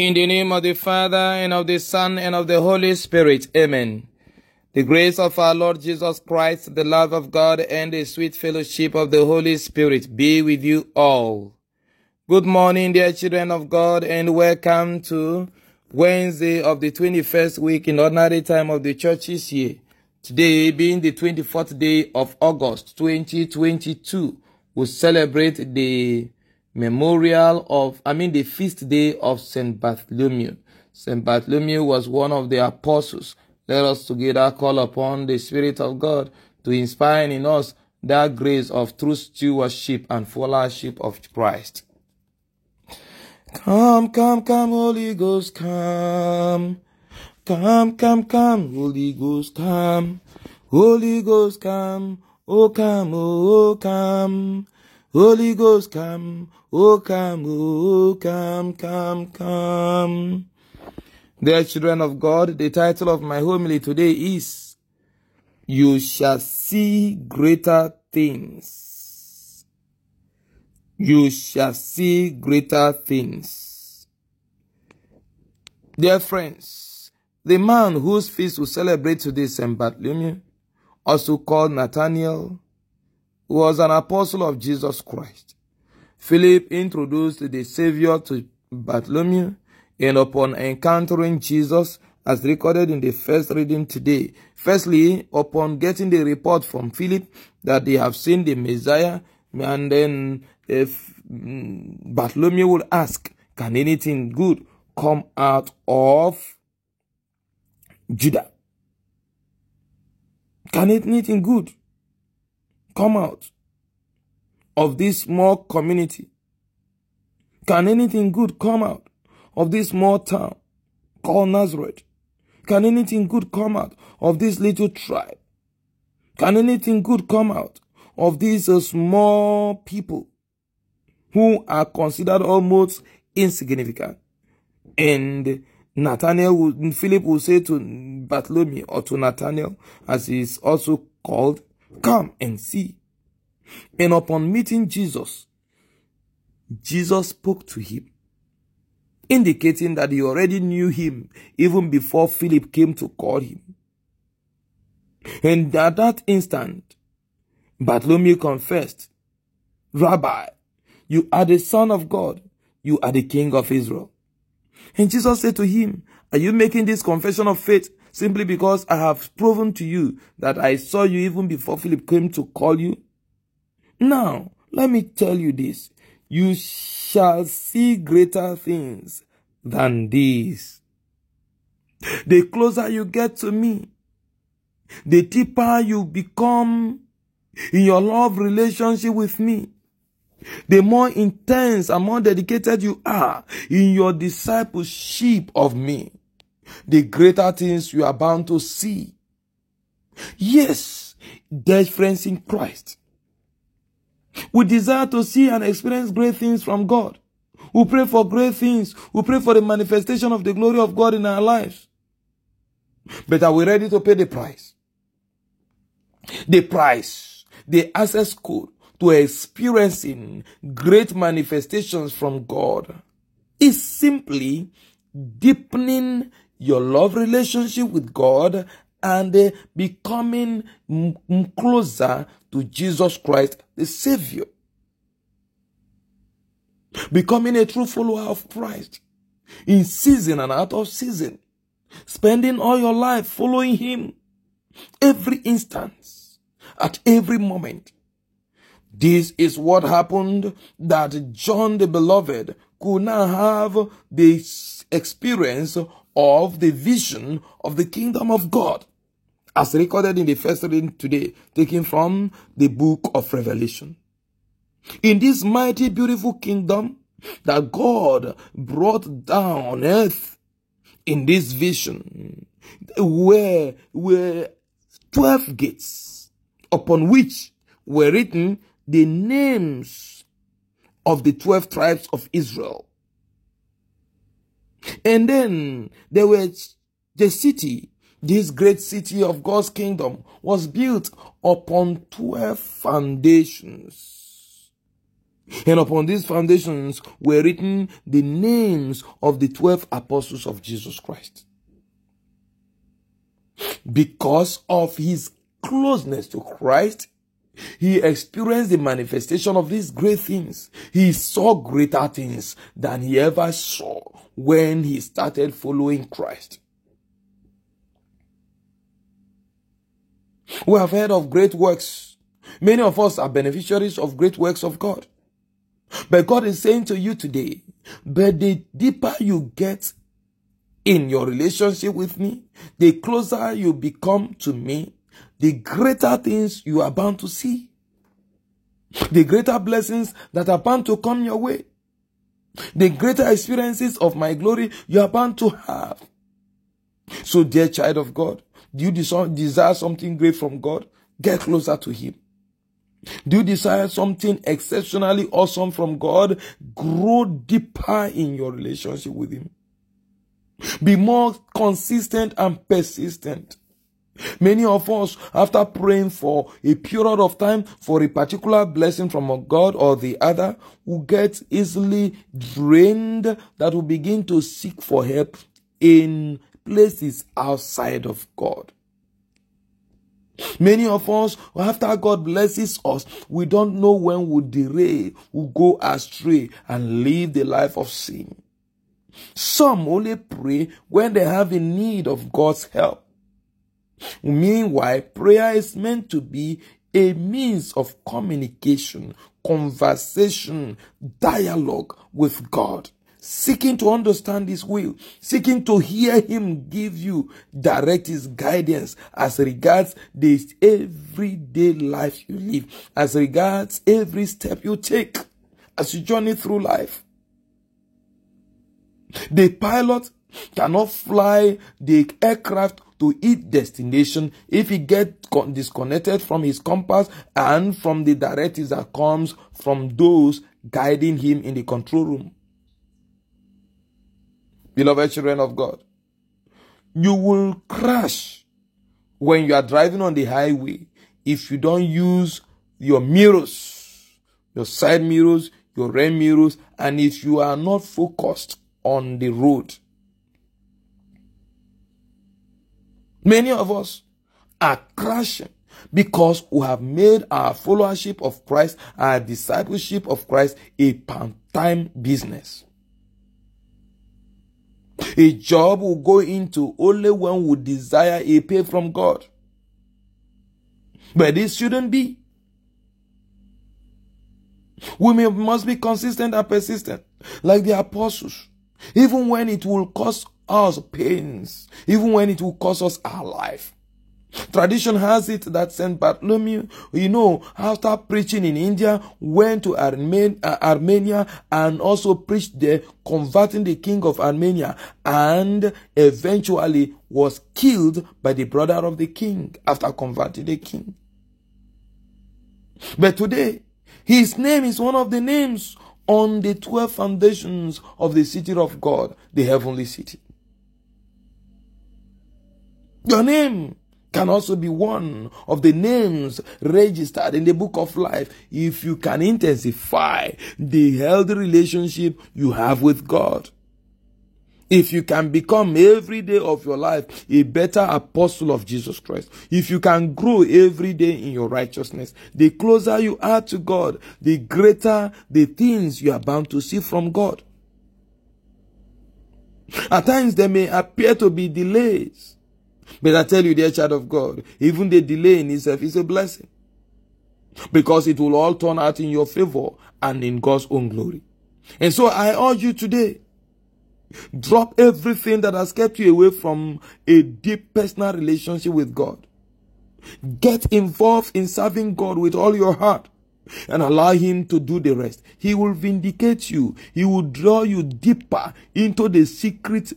In the name of the Father, and of the Son, and of the Holy Spirit. Amen. The grace of our Lord Jesus Christ, the love of God, and the sweet fellowship of the Holy Spirit be with you all. Good morning, dear children of God, and welcome to Wednesday of the 21st week in ordinary time of the church's year. Today being the 24th day of August 2022, we celebrate the memorial of, I mean, the feast day of St. Bartholomew. St. Bartholomew was one of the apostles. Let us together call upon the Spirit of God to inspire in us that grace of true stewardship and followership of Christ. Come, come, come, Holy Ghost, come. Come, come, come, Holy Ghost, come. Holy Ghost, come. Oh, come, oh, oh come. Holy Ghost, come. Oh, come, oh, come, come, come. Dear children of God, the title of my homily today is You Shall See Greater Things. You shall see greater things. Dear friends, the man whose feast we celebrate today, St. Bartholomew, also called Nathaniel, was an apostle of Jesus Christ. Philip introduced the Savior to Bartholomew, and upon encountering Jesus, as recorded in the first reading today, firstly, upon getting the report from Philip that they have seen the Messiah, and then if mm, Bartholomew will ask, Can anything good come out of Judah? Can anything good come out of this small community? Can anything good come out of this small town called Nazareth? Can anything good come out of this little tribe? Can anything good come out of these uh, small people who are considered almost insignificant? And Nathaniel, will, Philip will say to Bartholomew or to Nathaniel, as he is also called, Come and see. And upon meeting Jesus, Jesus spoke to him, indicating that he already knew him even before Philip came to call him. And at that instant, Bartholomew confessed, Rabbi, you are the Son of God, you are the King of Israel. And Jesus said to him, Are you making this confession of faith simply because I have proven to you that I saw you even before Philip came to call you? Now, let me tell you this. You shall see greater things than these. The closer you get to me, the deeper you become in your love relationship with me, the more intense and more dedicated you are in your discipleship of me, the greater things you are bound to see. Yes, friends in Christ. We desire to see and experience great things from God. We pray for great things. We pray for the manifestation of the glory of God in our lives. But are we ready to pay the price? The price, the access code to experiencing great manifestations from God is simply deepening your love relationship with God and becoming closer to Jesus Christ, the Savior. Becoming a true follower of Christ in season and out of season. Spending all your life following Him every instance, at every moment. This is what happened that John the Beloved could now have the experience of the vision of the kingdom of God, as recorded in the first reading today, taken from the book of Revelation. In this mighty, beautiful kingdom that God brought down on earth, in this vision, where were 12 gates upon which were written the names of the 12 tribes of Israel. And then there was the city, this great city of God's kingdom was built upon 12 foundations. And upon these foundations were written the names of the 12 apostles of Jesus Christ. Because of his closeness to Christ, he experienced the manifestation of these great things. He saw greater things than he ever saw when he started following Christ. We have heard of great works. Many of us are beneficiaries of great works of God. But God is saying to you today, but the deeper you get in your relationship with me, the closer you become to me, the greater things you are bound to see. The greater blessings that are bound to come your way. The greater experiences of my glory you are bound to have. So, dear child of God, do you desire something great from God? Get closer to Him. Do you desire something exceptionally awesome from God? Grow deeper in your relationship with Him. Be more consistent and persistent. Many of us, after praying for a period of time for a particular blessing from God or the other, will get easily drained that will begin to seek for help in places outside of God. Many of us, after God blesses us, we don't know when we derail, we go astray and live the life of sin. Some only pray when they have a need of God's help. Meanwhile, prayer is meant to be a means of communication, conversation, dialogue with God seeking to understand His will, seeking to hear Him give you direct His guidance as regards this everyday life you live, as regards every step you take as you journey through life. The pilot cannot fly the aircraft to its destination if he gets disconnected from his compass and from the directives that comes from those guiding him in the control room. Beloved children of God, you will crash when you are driving on the highway if you don't use your mirrors, your side mirrors, your rear mirrors, and if you are not focused on the road. Many of us are crashing because we have made our followership of Christ, our discipleship of Christ, a part-time business. A job will go into only when we desire a pay from God. But this shouldn't be. We may, must be consistent and persistent, like the apostles, even when it will cost us pains, even when it will cost us our life. Tradition has it that Saint Bartholomew, you know, after preaching in India, went to uh, Armenia and also preached there, converting the king of Armenia, and eventually was killed by the brother of the king after converting the king. But today, his name is one of the names on the 12 foundations of the city of God, the heavenly city. Your name can also be one of the names registered in the book of life if you can intensify the healthy relationship you have with God. If you can become every day of your life a better apostle of Jesus Christ, if you can grow every day in your righteousness, the closer you are to God, the greater the things you are bound to see from God. At times there may appear to be delays but I tell you, dear child of God, even the delay in itself is a blessing. Because it will all turn out in your favor and in God's own glory. And so I urge you today, drop everything that has kept you away from a deep personal relationship with God. Get involved in serving God with all your heart and allow him to do the rest. He will vindicate you. He will draw you deeper into the secret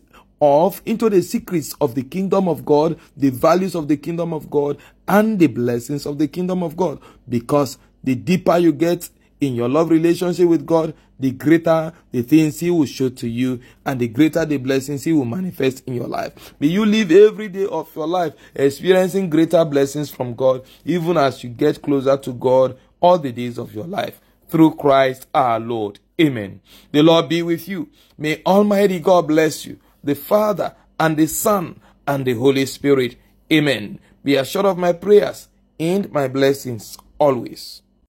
into the secrets of the kingdom of God, the values of the kingdom of God, and the blessings of the kingdom of God. Because the deeper you get in your love relationship with God, the greater the things He will show to you, and the greater the blessings He will manifest in your life. May you live every day of your life experiencing greater blessings from God, even as you get closer to God all the days of your life. through Christ our Lord. Amen. The Lord be with you. May Almighty God bless you, the Father and the Son and the Holy Spirit. Amen. Be assured of my prayers and my blessings always.